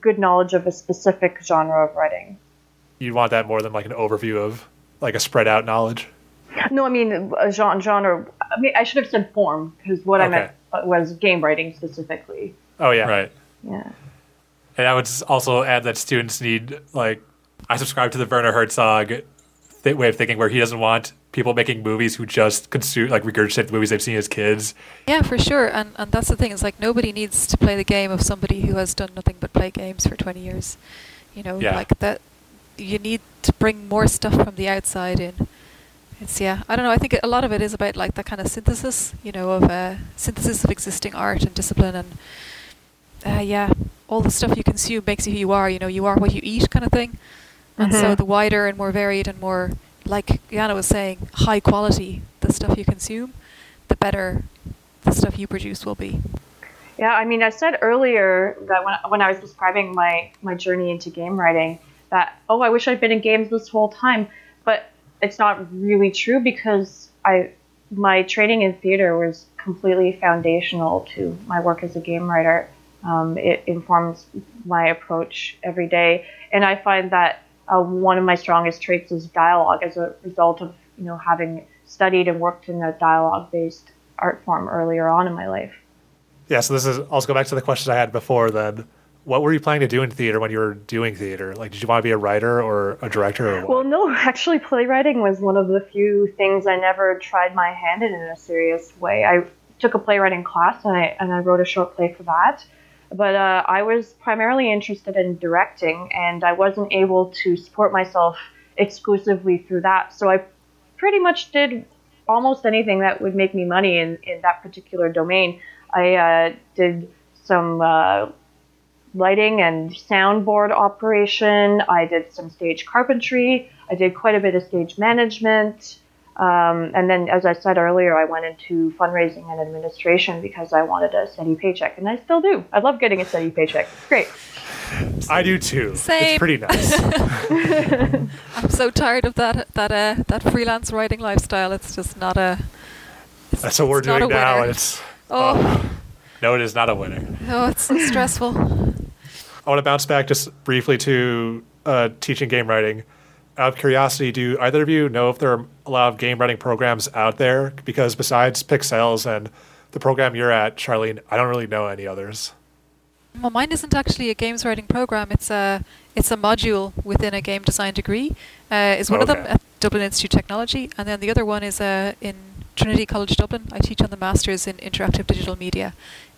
good knowledge of a specific genre of writing. You'd want that more than like an overview of like a spread out knowledge. No, I mean a genre. genre I mean, I should have said form because what I meant was game writing specifically. Oh yeah, right. Yeah. And I would also add that students need like I subscribe to the Werner Herzog th- way of thinking, where he doesn't want people making movies who just consume like regurgitate the movies they've seen as kids. Yeah, for sure. And and that's the thing. It's like nobody needs to play the game of somebody who has done nothing but play games for 20 years. You know, Yeah. like that. You need to bring more stuff from the outside in. It's yeah. I don't know. I think a lot of it is about like that kind of synthesis. You know, of uh, synthesis of existing art and discipline and uh, yeah, all the stuff you consume makes you who you are. You know, you are what you eat, kind of thing. And so Mhm. the wider and more varied and more, like Jana was saying, high quality the stuff you consume, the better the stuff you produce will be. Yeah, I mean, I said earlier that when, when I was describing my, my journey into game writing, that, oh, I wish I'd been in games this whole time. But it's not really true because I my training in theater was completely foundational to my work as a game writer. Um, it informs my approach every day. And I find that uh, one of my strongest traits is dialogue as a result of, you know, having studied and worked in a dialogue-based art form earlier on in my life. Yeah, so this is also go back to the question I had before then. What were you planning to do in theater when you were doing theater? Like, did you want to be a writer or a director or what? Well, no, (laughs) actually, playwriting was one of the few things I never tried my hand in in a serious way. I took a playwriting class and I and I wrote a short play for that. But uh, I was primarily interested in directing, and I wasn't able to support myself exclusively through that. So I pretty much did almost anything that would make me money in, in that particular domain. I uh, did some uh, lighting and soundboard operation. I did some stage carpentry. I did quite a bit of stage management. Um, and then, as I said earlier, I went into fundraising and administration because I wanted a steady paycheck, and I still do. I love getting a steady paycheck. It's great. I do too. Same. It's pretty nice. (laughs) (laughs) I'm so tired of that that uh, that freelance writing lifestyle. It's just not a. That's what we're it's doing now. winner. It's Oh, no, it is not a winner. oh, it's so stressful. I want to bounce back just briefly to uh, teaching game writing. Out of curiosity, do either of you know if there are a lot of game writing programs out there? Because besides Pixelles and the program you're at, Charlene, I don't really know any others. Well, mine isn't actually a games writing program. It's a it's a module within a game design degree. Uh, is one of them at Dublin Institute of Technology, and then the other one is uh, in Trinity College Dublin. I teach on the masters in interactive digital media,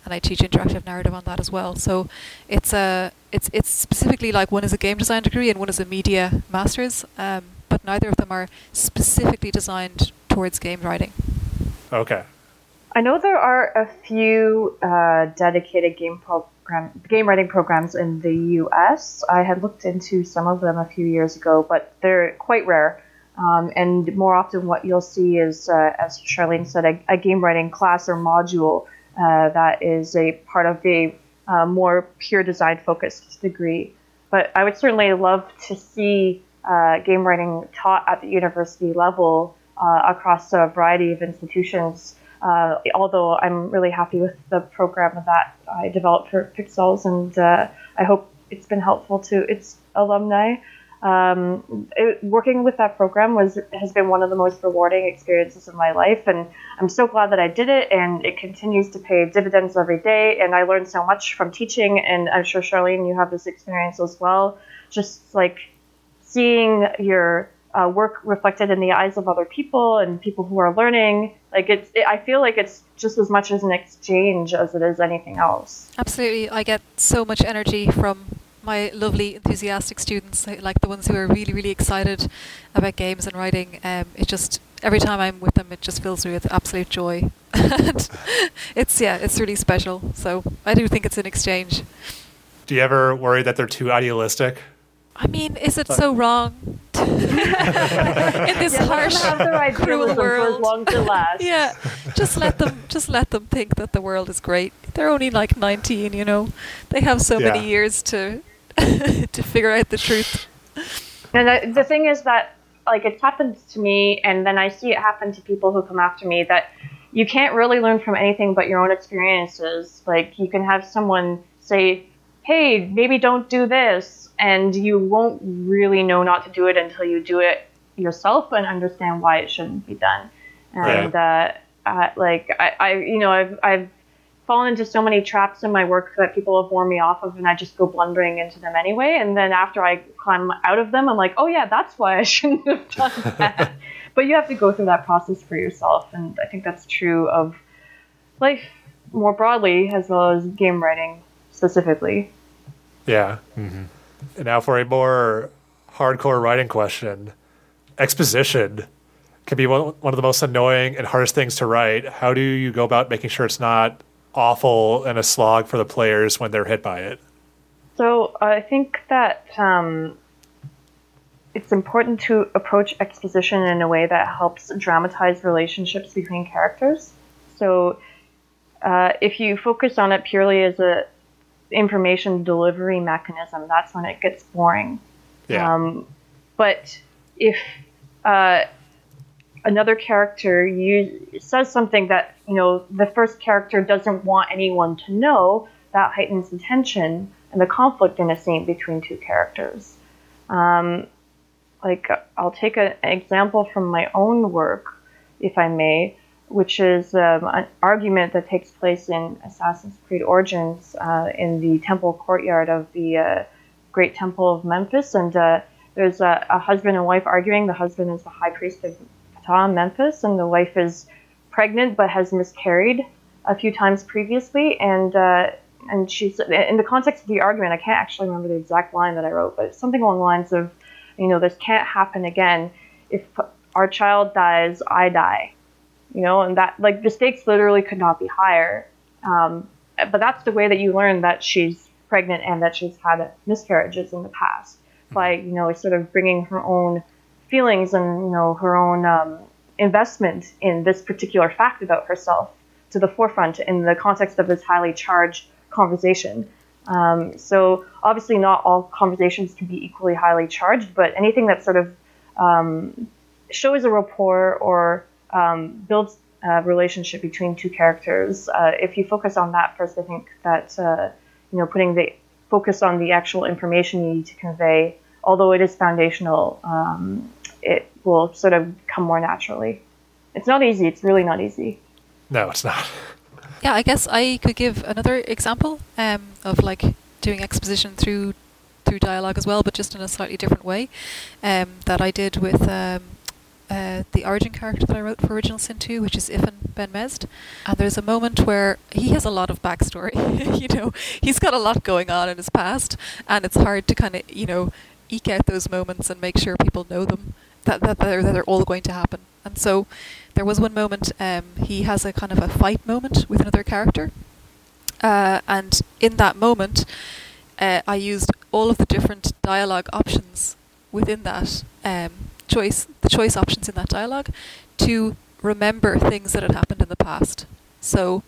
and I teach interactive narrative on that as well. So it's a it's it's specifically like one is a game design degree and one is a media masters, um, but neither of them are specifically designed towards game writing. Okay. I know there are a few uh, dedicated game program, game writing programs in the U.S. I had looked into some of them a few years ago, but they're quite rare. Um, and more often, what you'll see is, uh, as Charlene said, a, a game writing class or module uh, that is a part of a uh, more pure design focused degree. But I would certainly love to see uh, game writing taught at the university level uh, across a variety of institutions. Uh, although I'm really happy with the program that I developed for Pixelles, and I hope it's been helpful to its alumni. Um, it, working with that program was has been one of the most rewarding experiences of my life, and I'm so glad that I did it. And it continues to pay dividends every day. And I learned so much from teaching, and I'm sure Charlene, you have this experience as well. Just like seeing your uh, work reflected in the eyes of other people and people who are learning, like it's, it, I feel like it's just as much as an exchange as it is anything else. Absolutely, I get so much energy from my lovely, enthusiastic students, like- like the ones who are really, really excited about games and writing. Um, it just every time I'm with them, it just fills me with absolute joy. (laughs) and it's yeah, it's really special. So I do think it's an exchange. Do you ever worry that they're too idealistic? I mean, is it so wrong? (laughs) In this Yeah, harsh, them have their cruel idealism for as world. long as it lasts. yeah, just let them just let them think that the world is great. They're only like 19, you know. They have so many years to (laughs) to figure out the truth. And I, the thing is that, like, it's happened to me, and then I see it happen to people who come after me that you can't really learn from anything but your own experiences. Like, you can have someone say, hey, maybe don't do this, and you won't really know not to do it until you do it yourself and understand why it shouldn't be done. And, uh, uh, like, I, I, you know, I've, I've fallen into so many traps in my work that people have warned me off of, and I just go blundering into them anyway. And then after I climb out of them, I'm like, oh yeah, that's why I (laughs) shouldn't have done that. (laughs) but you have to go through that process for yourself, and I think that's true of life more broadly as well as game writing specifically. Yeah. Mm-hmm. And now for a more hardcore writing question exposition can be one, one of the most annoying and hardest things to write. How do you go about making sure it's not awful and a slog for the players when they're hit by it? So I think that um, it's important to approach exposition in a way that helps dramatize relationships between characters. So uh, if you focus on it purely as a information delivery mechanism, that's when it gets boring. Yeah. Um, but if uh, another character you, says something that you know the first character doesn't want anyone to know, that heightens the tension and the conflict in a scene between two characters. Um, like I'll take a, an example from my own work, if I may, which is um, an argument that takes place in Assassin's Creed Origins uh, in the temple courtyard of the uh, Great Temple of Memphis, and uh, there's a, a, husband and wife arguing. The husband is the high priest of Ptah, Memphis, and the wife is pregnant but has miscarried a few times previously, and uh, and she's in the context of the argument. I can't actually remember the exact line that I wrote, but it's something along the lines of, you know, this can't happen again. If our child dies, I die. You know, and that like the stakes literally could not be higher. Um, but that's the way that you learn that she's pregnant and that she's had miscarriages in the past by you know sort of bringing her own feelings and you know her own um, investment in this particular fact about herself to the forefront in the context of this highly charged conversation. Um, so obviously, not all conversations can be equally highly charged, but anything that sort of um, shows a rapport or um, builds a relationship between two characters, uh, if you focus on that first, I think that uh, you know putting the focus on the actual information you need to convey, although it is foundational, um, it will sort of come more naturally. It's not easy. It's really not easy. No, it's not. (laughs) Yeah, I guess I could give another example um, of like doing exposition through through dialogue as well, but just in a slightly different way. Um, that I did with um, uh, the origin character that I wrote for Original Sin 2, which is Ifan Ben Mezd. And there's a moment where he has a lot of backstory. (laughs) you know, he's got a lot going on in his past, and it's hard to kind of, you know, eke out those moments and make sure people know them, that, that, they're, that they're all going to happen. And so there was one moment, um, he has a kind of a fight moment with another character. Uh, and in that moment, uh, I used all of the different dialogue options within that um, choice, the choice options in that dialogue, to remember things that had happened in the past. So,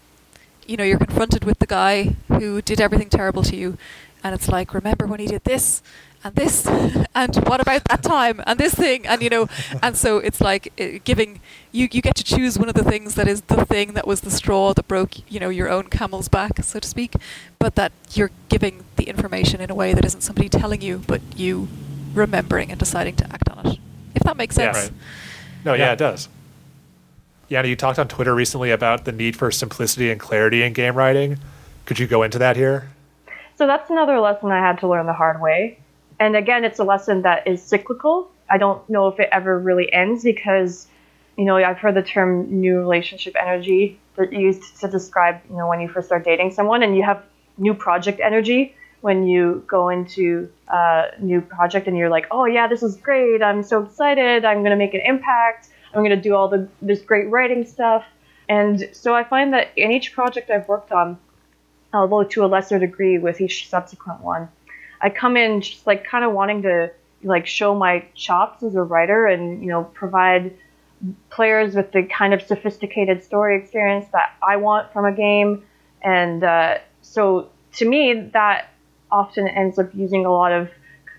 you know, you're confronted with the guy who did everything terrible to you, and it's like, remember when he did this and this, (laughs) and what about that time and this thing, and you know, (laughs) and so it's like uh, giving you you get to choose one of the things that is the thing that was the straw that broke you know your own camel's back, so to speak, but that you're giving the information in a way that isn't somebody telling you, but you remembering and deciding to act on it if that makes sense. Yeah, right. No, yeah, yeah, it does. Jana, you talked on Twitter recently about the need for simplicity and clarity in game writing. Could you go into that here? So that's another lesson I had to learn the hard way. And again, it's a lesson that is cyclical. I don't know if it ever really ends because, you know, I've heard the term new relationship energy that used to describe, you know, when you first start dating someone and you have new project energy when you go into a new project and you're like, oh yeah, this is great. I'm so excited. I'm gonna make an impact. I'm gonna do all the this great writing stuff. And so I find that in each project I've worked on, although to a lesser degree with each subsequent one, I come in just like kind of wanting to like show my chops as a writer and you know provide players with the kind of sophisticated story experience that I want from a game. And uh, so to me, that often ends up using a lot of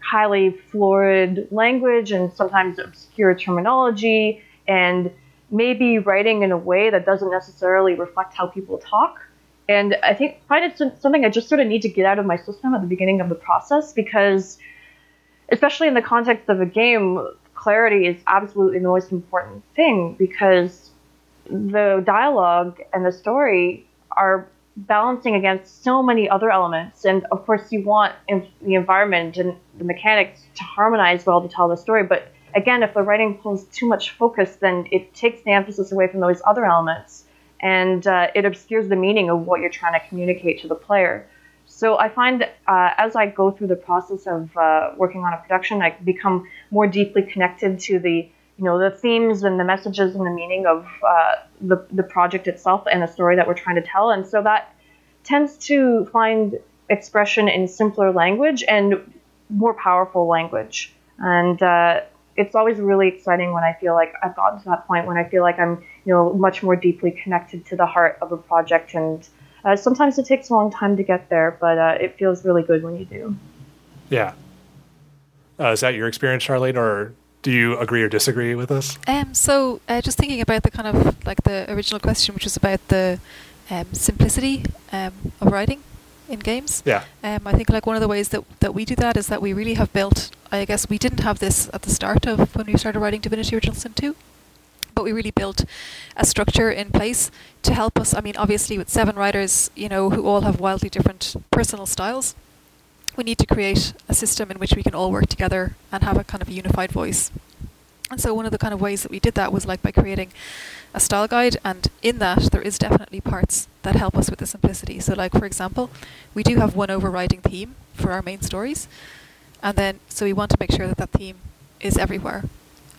highly florid language and sometimes obscure terminology and maybe writing in a way that doesn't necessarily reflect how people talk. And I think find it something I just sort of need to get out of my system at the beginning of the process because, especially in the context of a game, clarity is absolutely the most important thing because the dialogue and the story are balancing against so many other elements. And of course, you want the environment and the mechanics to harmonize well to tell the story. But again, if the writing pulls too much focus, then it takes the emphasis away from those other elements and uh, it obscures the meaning of what you're trying to communicate to the player. So I find uh, as I go through the process of uh, working on a production, I become more deeply connected to the you know the themes and the messages and the meaning of uh, the the project itself and the story that we're trying to tell, and so that tends to find expression in simpler language and more powerful language. And uh, it's always really exciting when I feel like I've gotten to that point when I feel like I'm you know much more deeply connected to the heart of a project. And uh, sometimes it takes a long time to get there but uh, it feels really good when you do. Yeah. Uh, is that your experience charlene or do you agree or disagree with us? um, so uh, just thinking about the kind of like the original question which was about the um, simplicity um, of writing in games. Yeah. Um, I think like one of the ways that, that we do that is that we really have built. I guess we didn't have this at the start of when we started writing Divinity Original Sin 2, but we really built a structure in place to help us. I mean, obviously with seven writers, you know, who all have wildly different personal styles, we need to create a system in which we can all work together and have a kind of unified voice. And so one of the kind of ways that we did that was like by creating a style guide, and in that there is definitely parts that help us with the simplicity. So, like for example, we do have one overriding theme for our main stories, and then so we want to make sure that that theme is everywhere.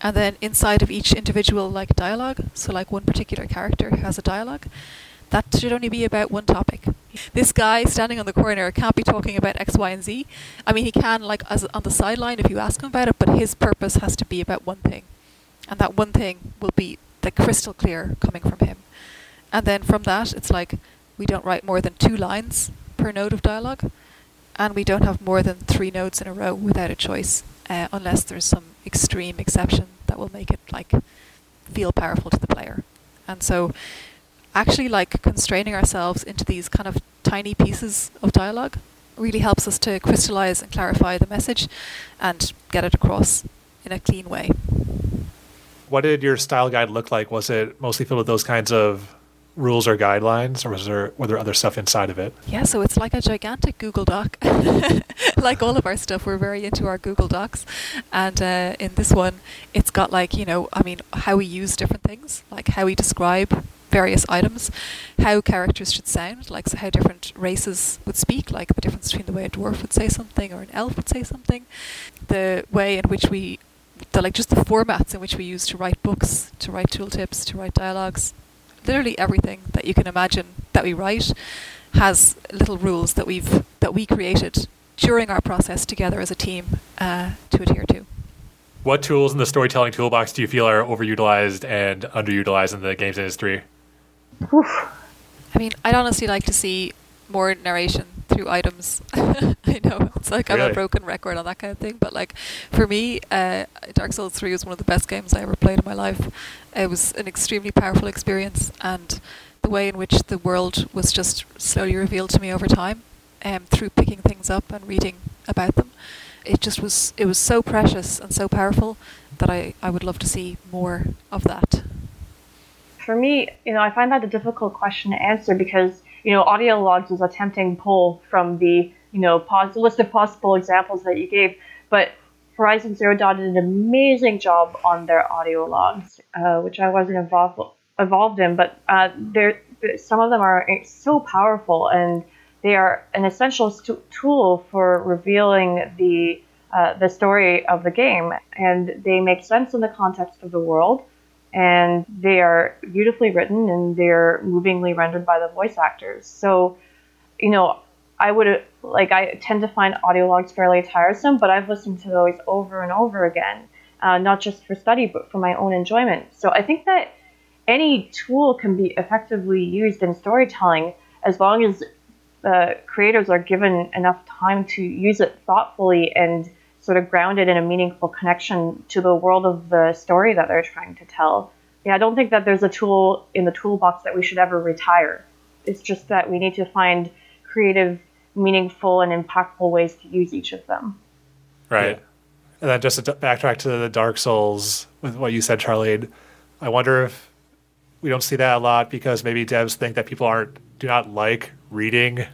And then inside of each individual like dialogue, so like one particular character who has a dialogue, that should only be about one topic. This guy standing on the corner can't be talking about X, Y, and Z. I mean, he can like as on the sideline if you ask him about it, but his purpose has to be about one thing, and that one thing will be the crystal clear coming from him. And then from that, it's like we don't write more than two lines per node of dialogue, and we don't have more than three nodes in a row without a choice, uh, unless there's some extreme exception that will make it like feel powerful to the player. And so, actually, like constraining ourselves into these kind of tiny pieces of dialogue really helps us to crystallize and clarify the message and get it across in a clean way what did your style guide look like? Was it mostly filled with those kinds of rules or guidelines, or was there were there other stuff inside of it? Yeah, so it's like a gigantic Google Doc. (laughs) like all of our stuff, we're very into our Google Docs, and uh, in this one, it's got like you know, I mean, how we use different things, like how we describe various items, how characters should sound, like so how different races would speak, like the difference between the way a dwarf would say something or an elf would say something, the way in which we the like just the formats in which we use to write books, to write tooltips, to write dialogues, literally everything that you can imagine that we write has little rules that we've that we created during our process together as a team uh, to adhere to. What tools in the storytelling toolbox do you feel are overutilized and underutilized in the games industry? Oof. I mean, I'd honestly like to see more narration through items. (laughs) I know it's like really? I'm a broken record on that kind of thing, but like for me, uh, Dark Souls Three was one of the best games I ever played in my life. It was an extremely powerful experience, and the way in which the world was just slowly revealed to me over time, um, through picking things up and reading about them, it just was it was so precious and so powerful that I, I would love to see more of that. For me, you know, I find that a difficult question to answer because you know, audio logs is a tempting pull from the, you know, pos- list of possible examples that you gave. But Horizon Zero Dawn did an amazing job on their audio logs, uh, which I wasn't involved involved in, but uh, some of them are so powerful and they are an essential tool for revealing the uh, the story of the game, and they make sense in the context of the world and they are beautifully written and they're movingly rendered by the voice actors. So, you know, I would like I tend to find audio logs fairly tiresome, but I've listened to those over and over again, uh, not just for study but for my own enjoyment. So I think that any tool can be effectively used in storytelling as long as the creators are given enough time to use it thoughtfully and sort of grounded in a meaningful connection to the world of the story that they're trying to tell. Yeah, I don't think that there's a tool in the toolbox that we should ever retire. It's just that we need to find creative, meaningful, and impactful ways to use each of them. Right. Yeah. And then just to backtrack to the Dark Souls with what you said, Charlie, I wonder if we don't see that a lot because maybe devs think that people aren't do not like reading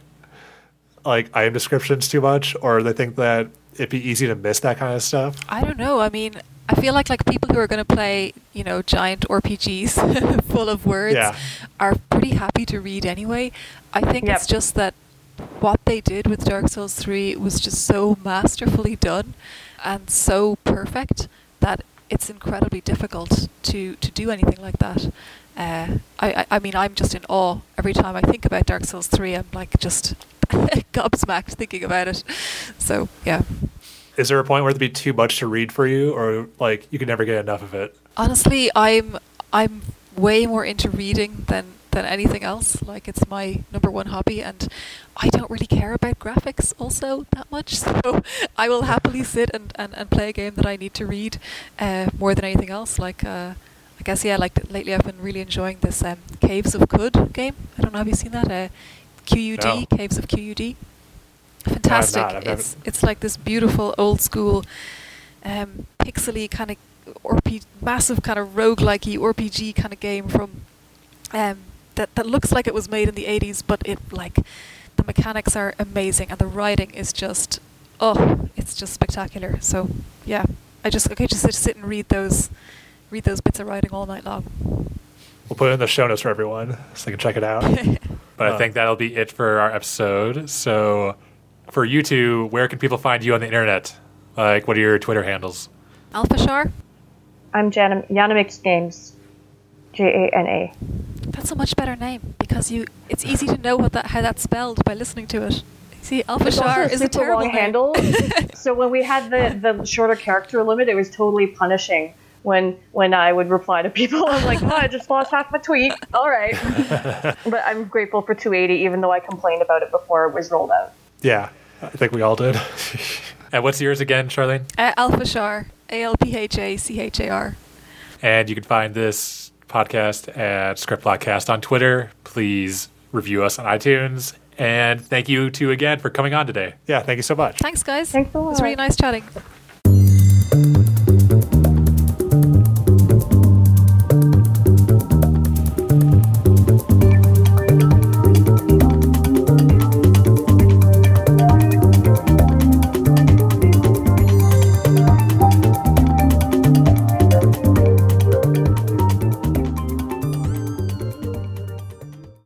like item descriptions too much, or they think that it'd be easy to miss that kind of stuff. I don't know. I mean, I feel like like people who are going to play, you know, giant RPGs (laughs) full of words Yeah. are pretty happy to read anyway. I think Yep. it's just that what they did with Dark Souls 3 was just so masterfully done and so perfect that it's incredibly difficult to, to do anything like that. Uh, I, I, I mean, I'm just in awe every time I think about Dark Souls 3. I'm like just (laughs) gobsmacked thinking about it. So, yeah. Is there a point where it'd be too much to read for you, or like you could never get enough of it? Honestly, I'm I'm way more into reading than than anything else. Like it's my number one hobby, and I don't really care about graphics also that much. (laughs) So I will happily sit and, and, and play a game that I need to read uh, more than anything else. Like uh, I guess yeah, like lately I've been really enjoying this um, Caves of Qud game. I don't know, have you seen that? Uh, QUD, No. Caves of QUD. Fantastic. I've never- it's it's like this beautiful old school um, pixely kind of RP, massive kind of roguelike RPG kind of game from um, that that looks like it was made in the 80s, but it like the mechanics are amazing and the writing is just oh, it's just spectacular. So yeah, I just okay just sit, sit and read those read those bits of writing all night long. We'll put it in the show notes for everyone so they can check it out. (laughs) But I Uh. think that'll be it for our episode. So, for you two, where can people find you on the internet? Like, what are your Twitter handles? Alpha Char, I'm Jana, Janamix Games. J A N A. that's a much better name because you it's easy to know what that how that's spelled by listening to it. See, Alpha It's also Char a is a terrible long name. handle. (laughs) so when we had the, the shorter character limit, it was totally punishing when when I would reply to people. I'm like, oh, I just (laughs) lost half my tweet. All right. (laughs) but I'm grateful for 280, even though I complained about it before it was rolled out. Yeah, I think we all did. (laughs) and what's yours again, Charlene? Uh, Alpha Char, A L P H A C H A R. And you can find this podcast at Script Podcast on Twitter. Please review us on iTunes. And thank you to again for coming on today. Yeah, thank you so much. Thanks, guys. Thanks a It was really nice chatting.